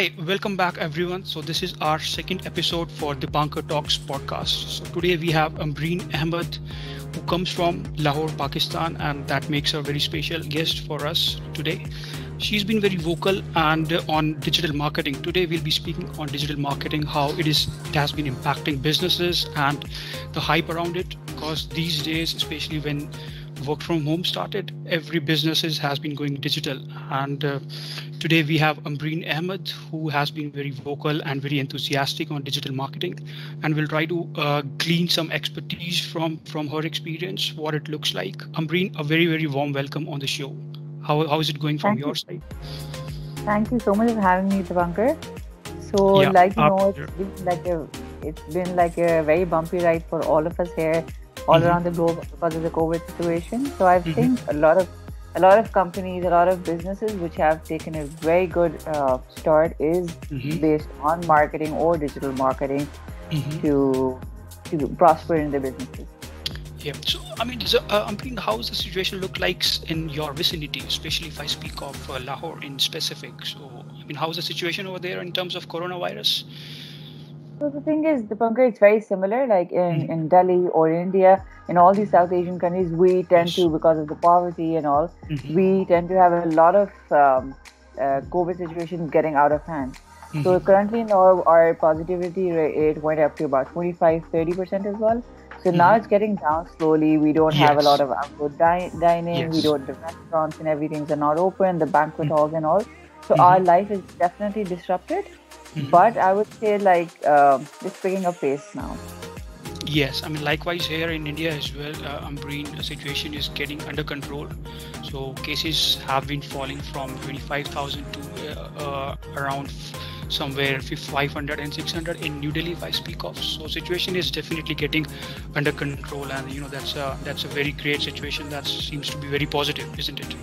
Hi, welcome back everyone. So this is our second episode for the Banker Talks podcast. So today we have Ambreen Ahmed who comes from Lahore, Pakistan and that makes her a very special guest for us today. She's been very vocal and uh, on digital marketing. Today we'll be speaking on digital marketing, how it is it has been impacting businesses and the hype around it because these days especially when work from home started, every businesses has been going digital. And uh, today we have Ambreen Ahmed, who has been very vocal and very enthusiastic on digital marketing, and we'll try to uh, glean some expertise from from her experience, what it looks like. Ambreen, a very very warm welcome on the show. How how is it going from Thank your you. side? Thank you so much for having me, Dipankar. So, Yeah, like you know, it's been like a it's been like a very bumpy ride for all of us here, all Mhm. around the globe because of the COVID situation. So, I Mhm. think a lot of a lot of companies, a lot of businesses which have taken a very good uh, start is Mhm, based on marketing or digital marketing mhm. to to prosper in their businesses. Yeah. So, I mean, so, uh, Ambreen, how does the situation look like in your vicinity, especially if I speak of uh, Lahore in specific? So, I mean, how's the situation over there in terms of coronavirus? So the thing is, the Dipankar, is very similar. Like in, Mhm. in Delhi or India, in all these South Asian countries, we tend to, because of the poverty and all, Mhm, we tend to have a lot of um, uh, COVID situations getting out of hand. So mhm. currently now our positivity rate went up to about 25, 30% as well. So now Mhm. it's getting down slowly. We don't have a lot of outdoor di- dining. We don't, the restaurants and everything's are not open, the banquet Mhm. halls and all. So Mhm. our life is definitely disrupted. Mhm. But I would say like um it's picking up pace now. Yes, I mean, likewise here in India as well, uh, Ambreen, the situation is getting under control. So cases have been falling from 25,000 to uh, uh, around somewhere 500 and 600 in New Delhi, if I speak of. So situation is definitely getting under control, and you know that's a that's a very great situation. That seems to be very positive, isn't it?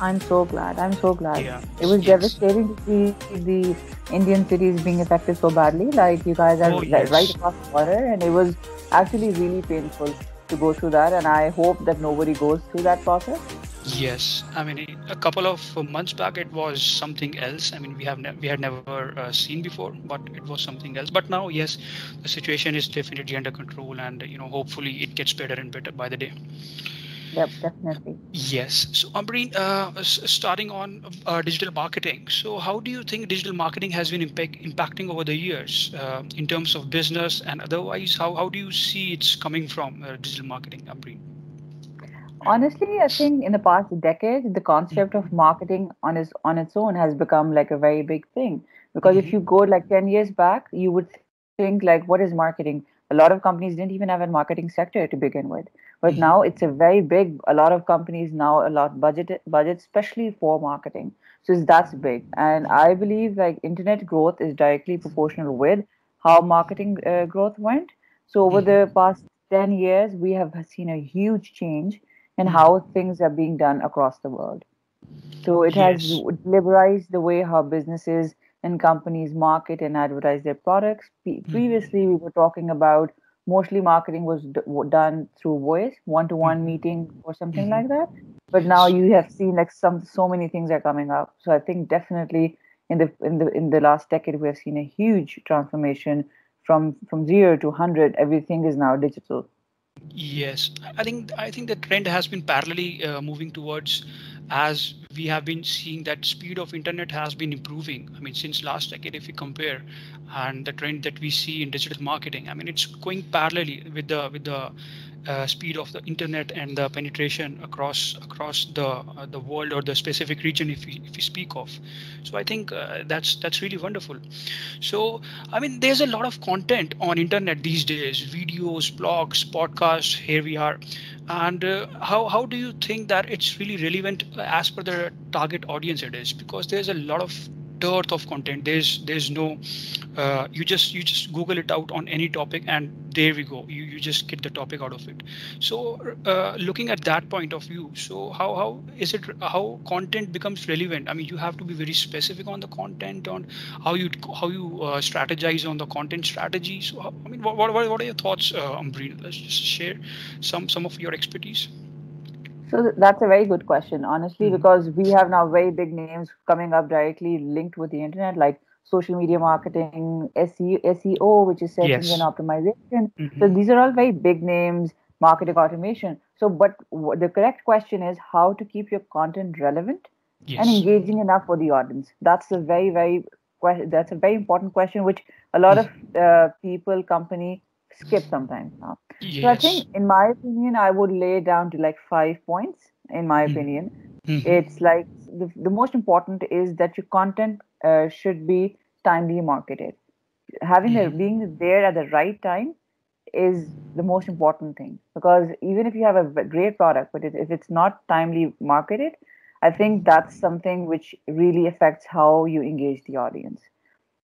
I'm so glad. I'm so glad. Yeah. It was Yes. devastating to see the Indian cities being affected so badly. Like you guys are Oh, yes. right across the border, and it was actually really painful to go through that. And I hope that nobody goes through that process. Yes, I mean a couple of months back it was something else. I mean we have ne- we had never uh, seen before, but it was something else. But now, yes, the situation is definitely under control, and you know hopefully it gets better and better by the day. Yep, definitely. Yes. So Ambreen, uh, starting on uh, digital marketing. So how do you think digital marketing has been impact- impacting over the years uh, in terms of business and otherwise? How how do you see it's coming from uh, digital marketing, Ambreen? Honestly, I think in the past decade, the concept of marketing on its on its own has become like a very big thing. Because if Mhm. you go like 10 years back, you would think like, what is marketing? A lot of companies didn't even have a marketing sector to begin with. But Mhm. now it's a very big, a lot of companies now a lot budget budget, especially for marketing. So it's, that's big. And I believe like internet growth is directly proportional with how marketing uh, growth went. So over the past 10 years, we have seen a huge change in Mhm. how things are being done across the world. So it has liberalized the way how businesses and companies market and advertise their products. Mhm. Previously, we were talking about mostly marketing was d- done through voice, one-to-one Mhm. meeting or something Mhm. like that. But now you have seen like some so many things are coming up. So I think definitely in the in the in the last decade we have seen a huge transformation from from zero to hundred. Everything is now digital. Yes, I think I think the trend has been parallelly uh, moving towards as we have been seeing that speed of internet has been improving. I mean, since last decade, if we compare, and the trend that we see in digital marketing, I mean, it's going parallelly with the with the uh, speed of the internet and the penetration across across the uh, the world or the specific region if we, if we speak of. So i think uh, that's that's really wonderful. So i mean there's a lot of content on internet these days videos blogs podcasts here we are. And uh, how how do you think that it's really relevant as per the target audience it is? Because there's a lot of dearth of content. There's there's no uh, you just you just google it out on any topic and there we go. You, you just get the topic out of it. So uh, looking at that point of view so how how is it how content becomes relevant? I mean you have to be very specific on the content on how you how you uh, strategize on the content strategy. So i mean what, what, what are your thoughts uh, Ambreen? let's just share some some of your expertise so that's a very good question, honestly, mm-hmm. because we have now very big names coming up directly linked with the internet, like social media marketing, SEO, which is search yes. engine optimization. Mm-hmm. So these are all very big names, marketing automation. So, but the correct question is how to keep your content relevant yes. and engaging enough for the audience. That's a very, very that's a very important question, which a lot of uh, people, company skip sometimes now. Yes. So I think, in my opinion, I would lay down to like five points. In my mm-hmm. opinion, mm-hmm. it's like the, the most important is that your content uh, should be timely marketed. Having mm-hmm. a, being there at the right time is the most important thing because even if you have a great product, but if it's not timely marketed, I think that's something which really affects how you engage the audience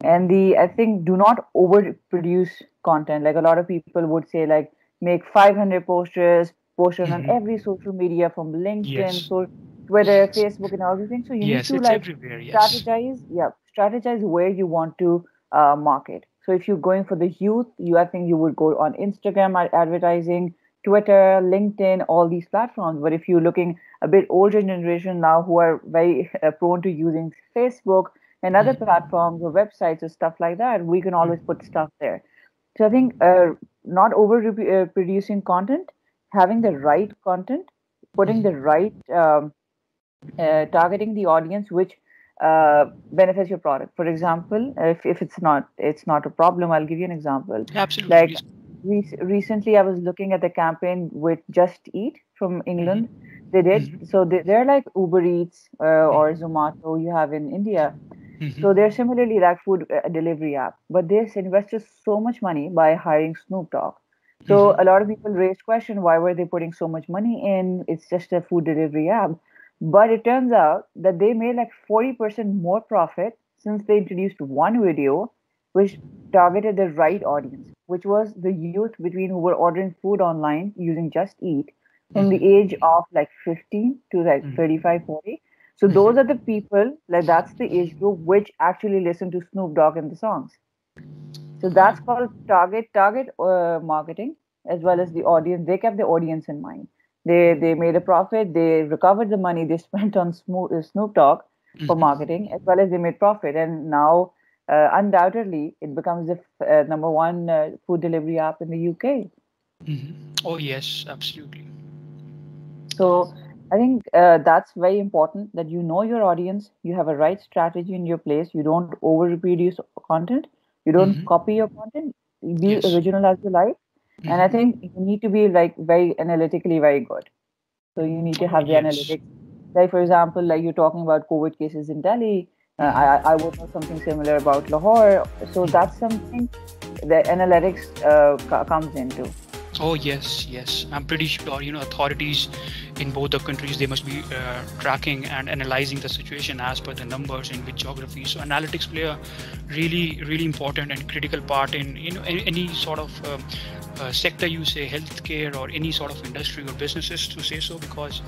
and the i think do not overproduce content like a lot of people would say like make 500 posters posters mm-hmm. on every social media from linkedin yes. so twitter facebook and everything so you yes, need to like yes. strategize yeah strategize where you want to uh, market so if you're going for the youth you i think you would go on instagram advertising twitter linkedin all these platforms but if you're looking a bit older generation now who are very uh, prone to using facebook and other mm-hmm. platforms or websites or stuff like that, we can always put stuff there. So I think uh, not over uh, producing content, having the right content, putting the right um, uh, targeting the audience which uh, benefits your product. For example, if, if it's not it's not a problem, I'll give you an example. Absolutely. Like re- recently, I was looking at the campaign with Just Eat from England. Mm-hmm. They did mm-hmm. so. They, they're like Uber Eats uh, or Zomato you have in India Mm-hmm. So they're similarly like food uh, delivery app, but they invested so much money by hiring Snoop Dogg. So mm-hmm. a lot of people raised question why were they putting so much money in? It's just a food delivery app, but it turns out that they made like forty percent more profit since they introduced one video, which targeted the right audience, which was the youth between who were ordering food online using Just Eat from mm-hmm. the age of like 15 to like mm-hmm. 35, 40 so those are the people, like that's the age group which actually listen to Snoop Dogg and the songs. So that's called target target uh, marketing as well as the audience. They kept the audience in mind. They they made a profit. They recovered the money they spent on uh, Snoop Dogg for mm-hmm. marketing as well as they made profit. And now, uh, undoubtedly, it becomes the uh, number one uh, food delivery app in the UK. Mm-hmm. Oh yes, absolutely. So I think uh, that's very important that you know your audience, you have a right strategy in your place, you don't overproduce content, you don't mm-hmm. copy your content, be yes. original as you like. Mm-hmm. And I mm-hmm. think you need to be like very analytically very good. So you need to have the yes. analytics. Like for example, like you're talking about COVID cases in Delhi. Uh, I, I would know something similar about Lahore. So that's something that analytics uh, comes into. Oh yes, yes. I'm pretty sure you know authorities in both the countries they must be uh, tracking and analyzing the situation as per the numbers in which geography. So analytics play a really really important and critical part in you know any, any sort of um, uh, sector you say healthcare or any sort of industry or businesses to say so because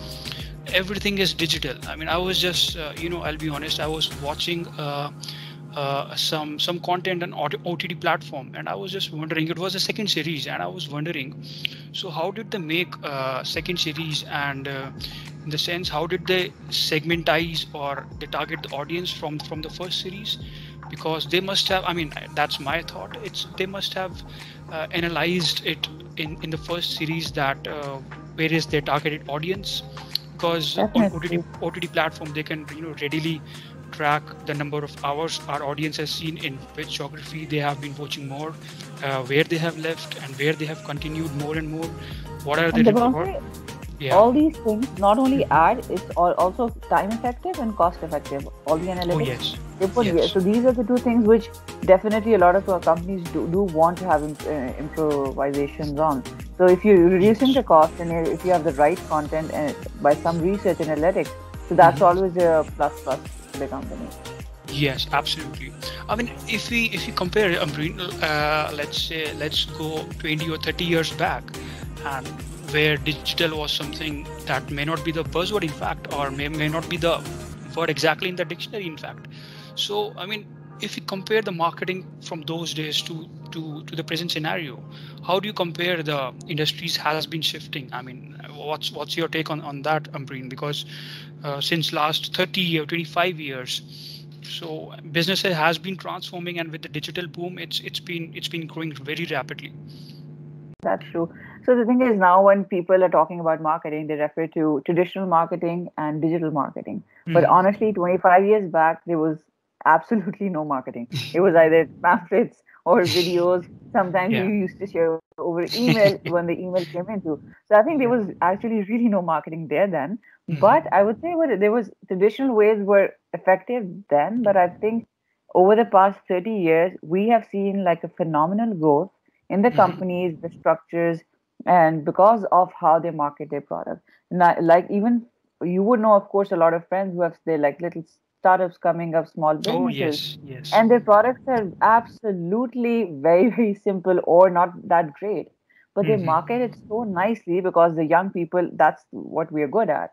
everything is digital. I mean I was just uh, you know I'll be honest I was watching uh, some some content on OTT platform, and I was just wondering. It was a second series, and I was wondering, so how did they make uh, second series, and uh, in the sense, how did they segmentize or they target the audience from from the first series? Because they must have. I mean, that's my thought. It's they must have uh, analyzed it in in the first series that uh, where is their targeted audience because on OTT, OTT platform they can you know readily track the number of hours our audience has seen in which geography they have been watching more, uh, where they have left, and where they have continued more and more. What are the yeah. all these things not only add it's also time effective and cost effective all the analytics oh, yes. they put yes. so these are the two things which definitely a lot of companies do, do want to have imp- uh, improvisations on so if you're reducing the cost and if you have the right content and by some research analytics so that's mm-hmm. always a plus plus the company. Yes, absolutely. I mean, if we if we compare, uh, let's say let's go 20 or 30 years back, and where digital was something that may not be the buzzword, in fact, or may may not be the word exactly in the dictionary, in fact. So, I mean, if you compare the marketing from those days to to to the present scenario, how do you compare the industries has been shifting? I mean, what's what's your take on on that, Ambreen? Because uh, since last 30 or 25 years so business has been transforming and with the digital boom it's it's been it's been growing very rapidly that's true so the thing is now when people are talking about marketing they refer to traditional marketing and digital marketing mm-hmm. but honestly 25 years back there was absolutely no marketing it was either pamphlets or videos sometimes yeah. you used to share over email when the email came into so i think there was actually really no marketing there then Mm-hmm. But I would say what there was traditional ways were effective then, but I think over the past 30 years, we have seen like a phenomenal growth in the mm-hmm. companies, the structures, and because of how they market their product. Now, like even you would know, of course, a lot of friends who have their like little startups coming up, small businesses. Oh, yes, yes. And their products are absolutely very, very simple or not that great. But mm-hmm. they market it so nicely because the young people, that's what we are good at.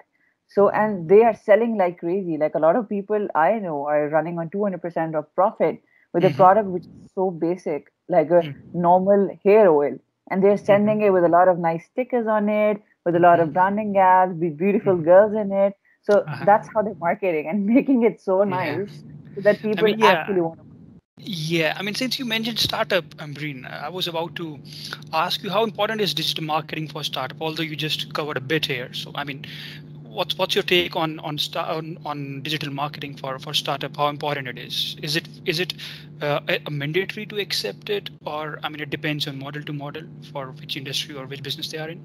So, and they are selling like crazy. Like a lot of people I know are running on 200% of profit with mm-hmm. a product which is so basic, like a mm-hmm. normal hair oil. And they're sending mm-hmm. it with a lot of nice stickers on it, with a lot of mm-hmm. branding ads, with beautiful mm-hmm. girls in it. So uh-huh. that's how they're marketing and making it so nice yeah. so that people I mean, yeah. actually want to. Yeah, I mean, since you mentioned startup, Ambreen, I was about to ask you how important is digital marketing for startup, although you just covered a bit here. So, I mean, what's what's your take on on, on on digital marketing for for startup? How important it is? Is it is it uh, a mandatory to accept it, or I mean, it depends on model to model for which industry or which business they are in.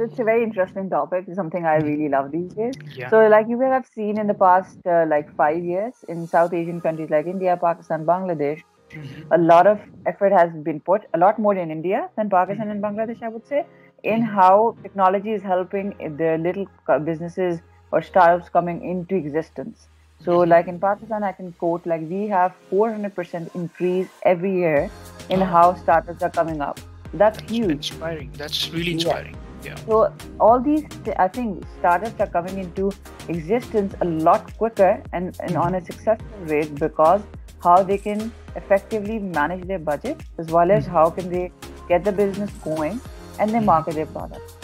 It's a very interesting topic. It's something I really love these days. Yeah. So, like you will have seen in the past, uh, like five years in South Asian countries like India, Pakistan, Bangladesh, mm-hmm. a lot of effort has been put, a lot more in India than Pakistan mm-hmm. and Bangladesh, I would say, in how technology is helping the little businesses or startups coming into existence. So, like in Pakistan, I can quote like we have 400% increase every year in how startups are coming up. That's, That's huge. Inspiring. That's really inspiring. Yeah. Yeah. So all these, I think, startups are coming into existence a lot quicker and, and on a successful rate because how they can effectively manage their budget as well as mm-hmm. how can they get the business going and they market their product.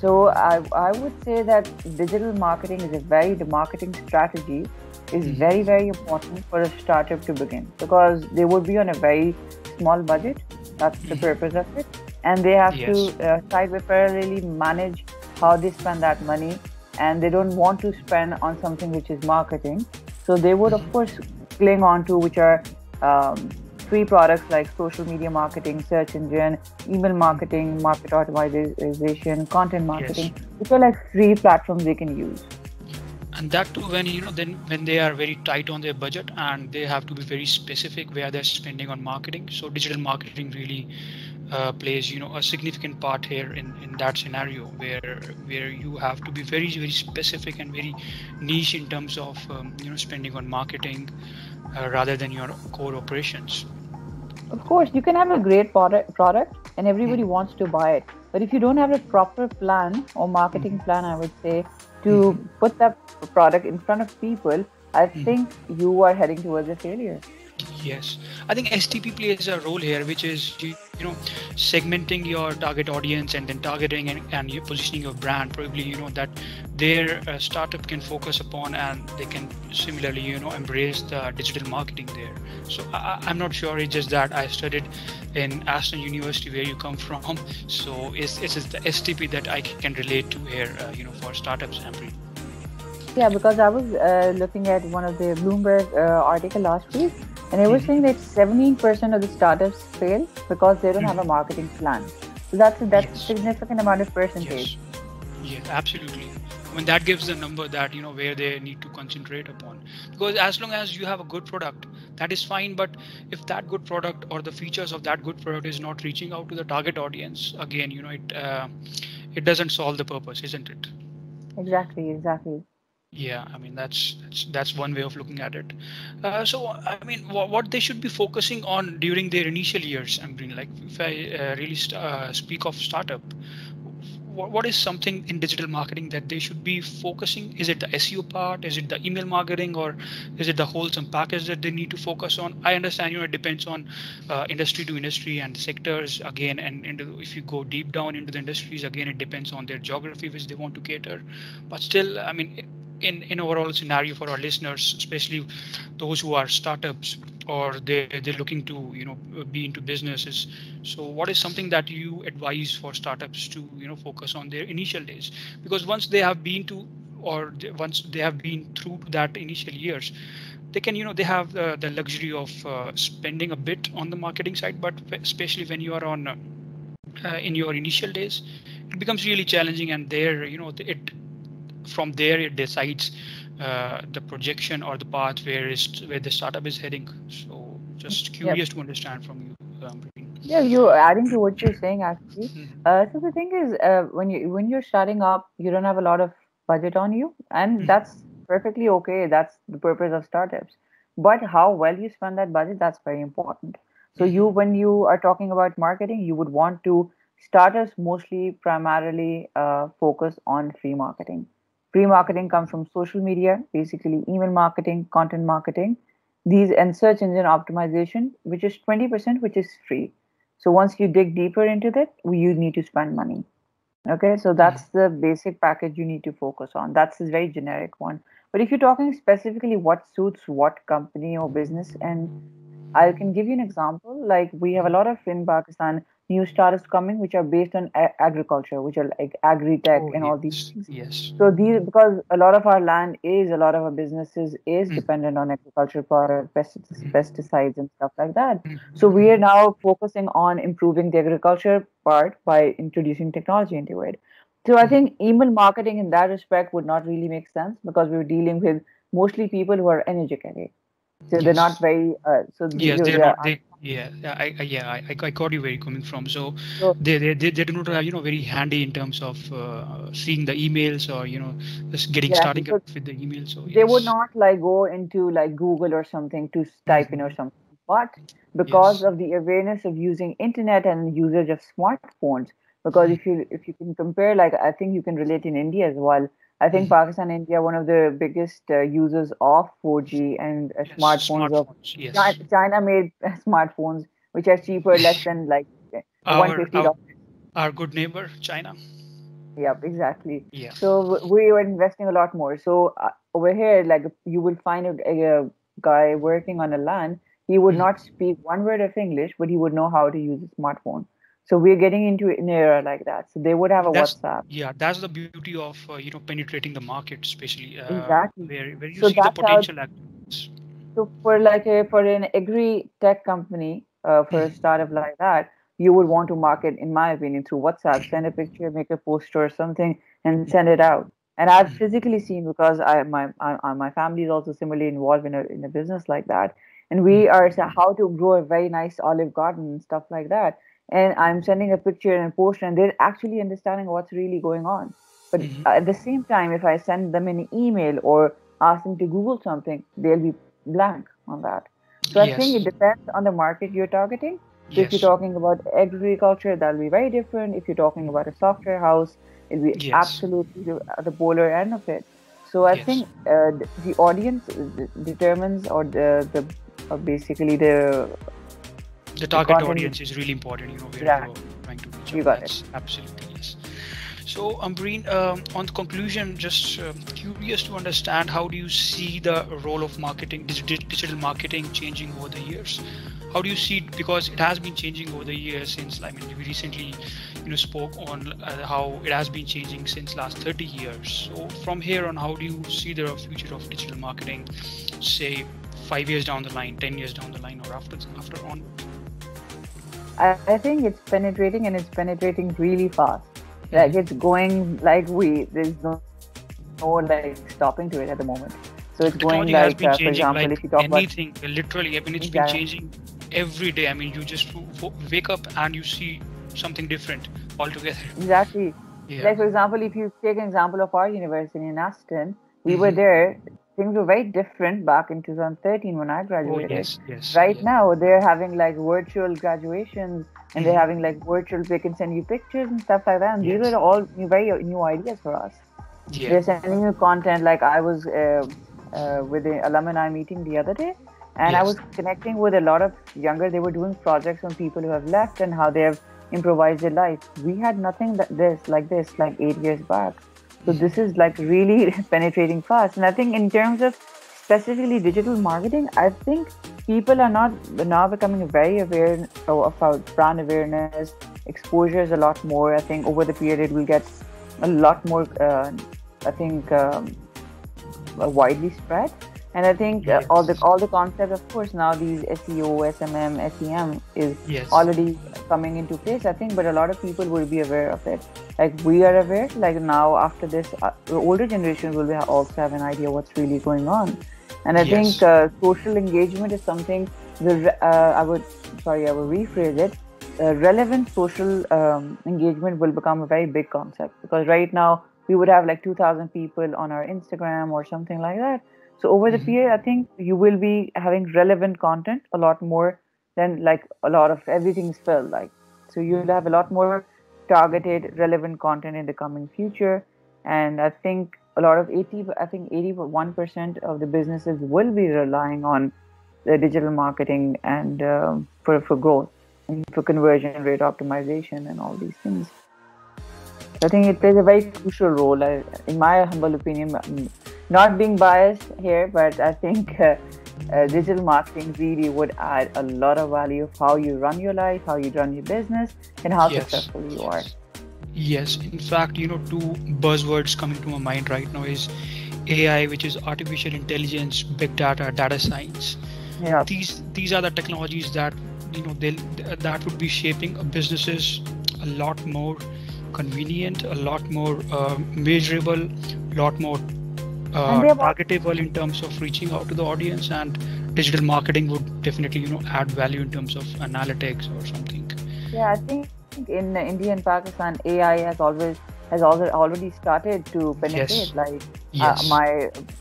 So I, I would say that digital marketing is a very the marketing strategy is mm-hmm. very very important for a startup to begin because they would be on a very small budget. That's the mm-hmm. purpose of it, and they have yes. to uh, side by parallelly manage how they spend that money, and they don't want to spend on something which is marketing. So they would of mm-hmm. course cling on to which are um, free products like social media marketing, search engine, email marketing, market optimization, content marketing, yes. which are like free platforms they can use. And that too, when you know, then when they are very tight on their budget and they have to be very specific where they're spending on marketing. So digital marketing really uh, plays, you know, a significant part here in, in that scenario where where you have to be very very specific and very niche in terms of um, you know spending on marketing uh, rather than your core operations. Of course, you can have a great product, product and everybody mm-hmm. wants to buy it. But if you don't have a proper plan or marketing mm-hmm. plan, I would say, to put that product in front of people, I mm-hmm. think you are heading towards a failure. Yes, I think STP plays a role here, which is you, you know segmenting your target audience and then targeting and, and positioning your brand. Probably you know that their uh, startup can focus upon and they can similarly you know embrace the digital marketing there. So I, am not sure. It's just that I studied in Aston University where you come from. So it's it's the STP that I can relate to here. Uh, you know for startups, Ambreen. Yeah, because I was uh, looking at one of the Bloomberg uh, article last week, and they were mm-hmm. saying that 17% of the startups fail because they don't mm-hmm. have a mm-hmm. marketing plan. So that's that's yes. a significant amount of percentage. Yes. Yeah, absolutely. I mean that gives the number that you know where they need to concentrate upon. Because as long as you have a good product, that is fine. But if that good product or the features of that good product is not reaching out to the target audience, again, you know, it uh, it doesn't solve the purpose, isn't it? Exactly. Exactly. Yeah, I mean that's that's one way of looking at it. Uh, so I mean, what, what they should be focusing on during their initial years. I mean, like if I uh, really uh, speak of startup, what, is something in digital marketing that they should be focusing? Is it the SEO part? Is it the email marketing, or is it the wholesome package that they need to focus on? I understand, you know, it depends on uh, industry to industry and sectors again, and into, if you go deep down into the industries, again, it depends on their geography which they want to cater. But still, I mean, in in overall scenario for our listeners, especially those who are startups or they they're looking to you know be into businesses. So what is something that you advise for startups to you know focus on their initial days? Because once they have been to or once they have been through that initial years they can you know they have the, the luxury of uh, spending a bit on the marketing side but especially when you are on uh, in your initial days it becomes really challenging and there you know it from there it decides uh, the projection or the path where is where the startup is heading. So just curious yep. to understand from you. Um, yeah, you're adding to what you're saying actually. Mm-hmm. Uh, so the thing is, uh, when you when you're starting up, you don't have a lot of budget on you, and mm-hmm. that's perfectly okay. That's the purpose of startups. But how well you spend that budget, that's very important. So you, mm-hmm. when you are talking about marketing, you would want to startups mostly primarily uh, focus on free marketing. Free marketing comes from social media, basically email marketing, content marketing, these and search engine optimization, which is 20%, which is free. So once you dig deeper into that, you need to spend money. Okay, so that's mm-hmm. the basic package you need to focus on. That's a very generic one. But if you're talking specifically what suits what company or business, and I can give you an example. Like we have a lot of in Pakistan new startups coming which are based on a- agriculture which are like agri-tech oh, and all these things yes so these because a lot of our land is a lot of our businesses is mm. dependent on agricultural products pesticides, mm. pesticides and stuff like that mm. so we are now focusing on improving the agriculture part by introducing technology into it so i think email marketing in that respect would not really make sense because we we're dealing with mostly people who are energetic so yes. they're not very uh, so yes they're, they're not they, yeah I, I yeah I, I got you where you're coming from so, they, they they do not have you know very handy in terms of uh, seeing the emails or you know just getting yeah, starting so with the emails so yes. they would not like go into like google or something to type in or mm-hmm. something but because yes. of the awareness of using internet and usage of smartphones because mm-hmm. if you if you can compare like i think you can relate in india as well I think mm-hmm. Pakistan and India are one of the biggest uh, users of 4G and uh, yes, smartphones. smartphones. Of yes. China made smartphones which are cheaper, less than like our, our, our, good neighbor China. Yep, exactly. Yeah. So we were investing a lot more. So uh, over here, like you will find a, a, guy working on a land. He would mm-hmm. not speak one word of English, but he would know how to use a smartphone. So we're getting into an era like that. So they would have a that's, WhatsApp. Yeah, that's the beauty of uh, you know penetrating the market, especially uh, exactly. where where you so see the potential. How, so for like a for an agri tech company, uh, for a mm-hmm. startup like that, you would want to market, in my opinion, through WhatsApp. Send a picture, make a poster or something, and send it out. And I've mm-hmm. physically seen because I my I, my family is also similarly involved in a in a business like that, and we mm-hmm. are how to grow a very nice olive garden and stuff like that and I'm sending a picture and a post, and they're actually understanding what's really going on. But mm-hmm. at the same time, if I send them an email or ask them to Google something, they'll be blank on that. So yes. I think it depends on the market you're targeting. So yes. if you're talking about agriculture, that'll be very different. If you're talking about a software house, it'll be yes. absolutely the, the polar end of it. So I think uh, the audience determines, or the, the uh, basically the the target audience is really important you know where yeah. you're trying to reach you got it. absolutely yes. So Ambreen, um, on conclusion just uh, curious to understand how do you see the role of marketing digital marketing changing over the years? How do you see it? Because it has been changing over the years since i mean we recently you know spoke on uh, how it has been changing since last 30 years. So from here on how do you see the future of digital marketing say five years down the line 10 years down the line or after after on I, I think it's penetrating and it's penetrating really fast. Like it's going like we there's no no like stopping to it at the moment. So it's going like uh, for example like if you talk anything, about literally, I mean it's been changing every day. I mean you just wake up and you see something different altogether. Exactly. Yeah. Like for example, if you take an example of our university in Aston, we were there. Things were very different back in 2013 when I Oh graduated. yes, yes. Right yeah. now, they're having like virtual graduations and they're Mhm. having like virtual, they can send you pictures and stuff like that. And Yes. these are all new- very new ideas for us. Yeah. They're sending you content. Like I was uh, uh, with the alumni meeting the other day, and I was connecting with a lot of younger. They were doing projects on people who have left and how they have improvised their life. We had nothing that this like this like eight years back. So this is like really penetrating fast. And I think in terms of specifically digital marketing, I think people are not now becoming very aware of about brand awareness. Exposure is a lot more. I think over the period it will get a lot more. Uh, I think um, widely spread. And I think uh, all the all the concepts, of course, now these SEO, SMM, SEM is Yes. already coming into place. I think, but a lot of people will be aware of it. Like we are aware. Like now, after this, uh, older generation will ha- also have an idea what's really going on. And I Yes. think uh, social engagement is something. The uh, I would sorry, I will rephrase it. Uh, relevant social um, engagement will become a very big concept because right now we would have like 2,000 people on our Instagram or something like that. So over the Mhm. period, I think you will be having relevant content a lot more than like a lot of everything's filled. Like so, you'll have a lot more targeted, relevant content in the coming future. And I think a lot of 80, I think 81% of the businesses will be relying on the digital marketing and um, for for growth and for conversion rate optimization and all these things. I think it plays a very crucial role, I, in my humble opinion. Not being biased here, but I think uh, uh, digital marketing really would add a lot of value of how you run your life, how you run your business, and how Yes. successful you are. Yes, in fact, you know, two buzzwords coming to my mind right now is AI, which is artificial intelligence, big data, data science. Yeah, These these are the technologies that you know they that would be shaping businesses a lot more convenient, a lot more uh, measurable, a lot more uh, And they're more- targetable in terms of reaching out to the audience. And digital marketing would definitely you know add value in terms of analytics or something. yeah. I think in India and Pakistan, AI has always has already already started to penetrate. Yes. Like Yes. Uh, my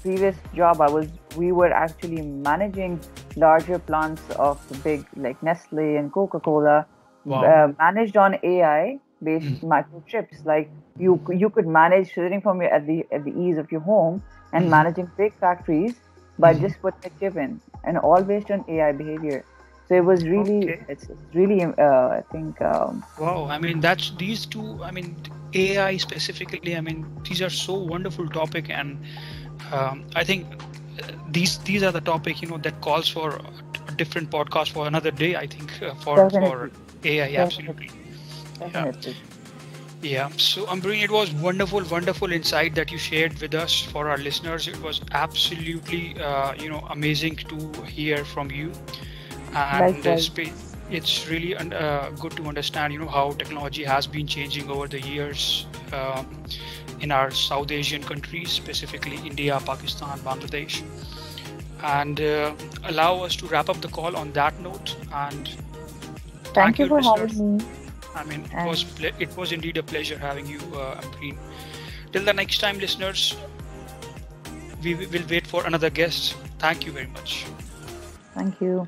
previous job, I was we were actually managing larger plants of big like Nestle and Coca Cola, Wow. uh, managed on AI based Mhm. microchips. Like you you could manage sitting from your at the at the ease of your home and Mhm. managing big factories by Mhm. just putting a chip in, and all based on AI behavior. So it was really Okay. it's it's really uh, I think um, Wow, I mean that's these two. I mean AI specifically. I mean these are so wonderful topic, and um, I think these these are the topic you know that calls for a, a different podcast for another day. I think uh, for for AI, Definitely. absolutely. definitely. Yeah. So Ambreen, it was wonderful, wonderful insight that you shared with us for our listeners. It was absolutely, uh, you know, amazing to hear from you. And it's really uh, good to understand, you know, how technology has been changing over the years um, in our South Asian countries, specifically India, Pakistan, Bangladesh. And uh, allow us to wrap up the call on that note. And Thank, you for listeners. having me. I mean, it was it was indeed a pleasure having you, uh, Ambreen. Till the next time, listeners, we will wait for another guest. Thank you very much. Thank you.